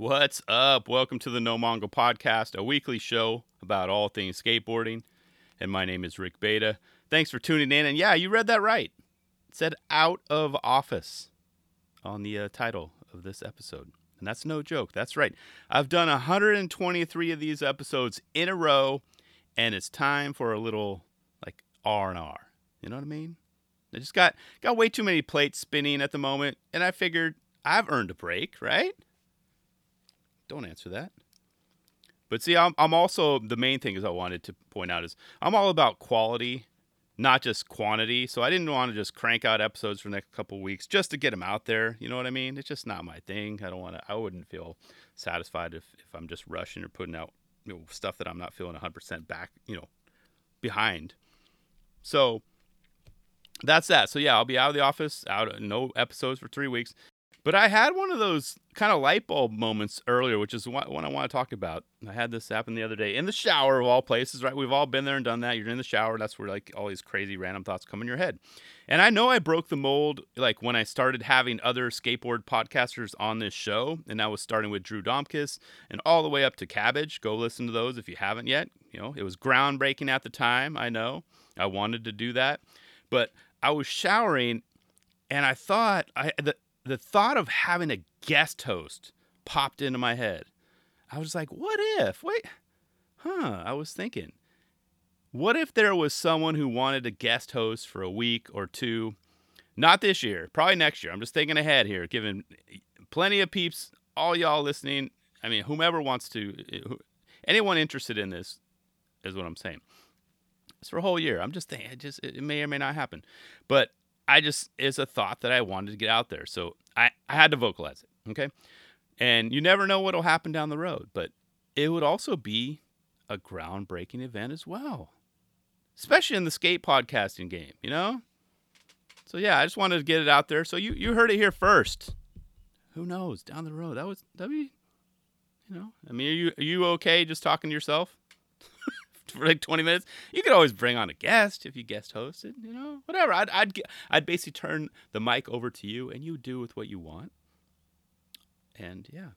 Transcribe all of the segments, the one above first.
What's up? Welcome to the No Mongo Podcast, a weekly show about all things skateboarding. And my name is Rick Beta. Thanks for tuning in. And yeah, you read that right. It said out of office on the uh, title of this episode. And that's no joke. That's right. I've done 123 of these episodes in a row, and it's time for a little like R&R. You know what I mean? I just got got way too many plates spinning at the moment, and I figured I've earned a break, right? Don't answer that. But see, I'm, I'm also the main thing is I wanted to point out is I'm all about quality, not just quantity. So I didn't want to just crank out episodes for the next couple weeks just to get them out there. You know what I mean? It's just not my thing. I don't want to. I wouldn't feel satisfied if if I'm just rushing or putting out you know stuff that I'm not feeling 100% back. You know, behind. So that's that. So yeah, I'll be out of the office, out no episodes for three weeks. But I had one of those kind of light bulb moments earlier, which is what, what I want to talk about. I had this happen the other day in the shower of all places, right? We've all been there and done that. You're in the shower. That's where like all these crazy random thoughts come in your head. And I know I broke the mold like when I started having other skateboard podcasters on this show. And I was starting with Drew Domkis and all the way up to Cabbage. Go listen to those if you haven't yet. You know, it was groundbreaking at the time. I know. I wanted to do that. But I was showering and I thought I the the thought of having a guest host popped into my head. I was like, what if? Wait, huh? I was thinking, what if there was someone who wanted a guest host for a week or two? Not this year, probably next year. I'm just thinking ahead here, giving plenty of peeps, all y'all listening. I mean, whomever wants to, eh, anyone interested in this is what I'm saying. It's for a whole year. I'm just thinking, it just it may or may not happen, but I just it's a thought that I wanted to get out there. So I, I had to vocalize it. Okay. And you never know what'll happen down the road, but it would also be a groundbreaking event as well. Especially in the skate podcasting game, you know? So yeah, I just wanted to get it out there. So you, you heard it here first. Who knows? Down the road. That was that'd be you know. I mean, are you are you okay just talking to yourself? for like 20 minutes. You could always bring on a guest if you guest hosted, you know, whatever. I'd, I'd, I'd basically turn the mic over to you and you do with what you want. And yeah,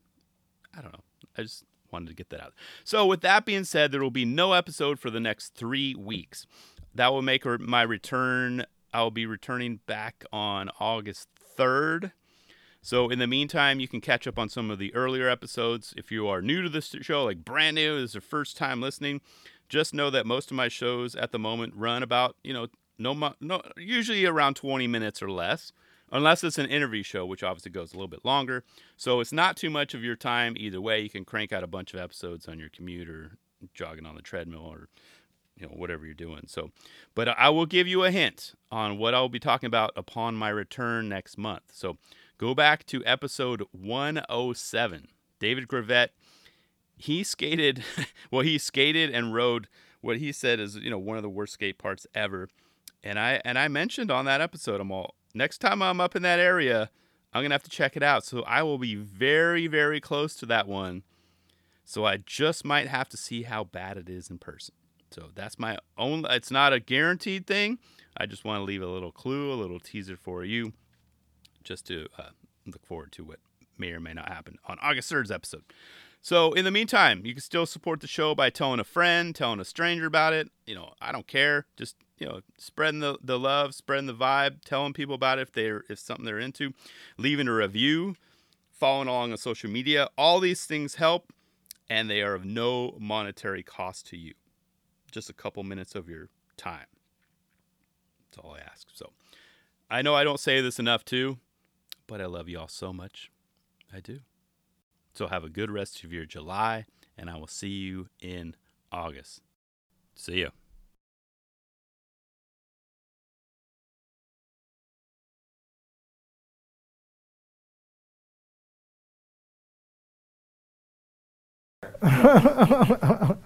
I don't know. I just wanted to get that out. So, with that being said, there will be no episode for the next three weeks. That will make my return. I'll be returning back on August 3rd. So, in the meantime, you can catch up on some of the earlier episodes. If you are new to this show, like brand new, this is your first time listening, just know that most of my shows at the moment run about, you know, no, no usually around 20 minutes or less, unless it's an interview show, which obviously goes a little bit longer. So it's not too much of your time either way. You can crank out a bunch of episodes on your commute or jogging on the treadmill or you know whatever you're doing. So, but I will give you a hint on what I'll be talking about upon my return next month. So, go back to episode 107. David Gravette he skated well he skated and rode what he said is you know one of the worst skate parts ever. And i and i mentioned on that episode i'm all next time i'm up in that area i'm gonna have to check it out. So i will be very very close to that one. So i just might have to see how bad it is in person. So that's my own it's not a guaranteed thing. I just want to leave a little clue a little teaser for you just to uh, look forward to what may or may not happen on august 3rd's episode so in the meantime, you can still support the show by telling a friend, telling a stranger about it. You know, I don't care. Just you know, spreading the, the love, spreading the vibe, telling people about it if they're if something they're into, leaving a review, following along on social media. All these things help, and they are of no monetary cost to you. Just a couple minutes of your time. That's all I ask. So I know I don't say this enough too, but I love you all so much. I do. So have a good rest of your July, and I will see you in August. See you.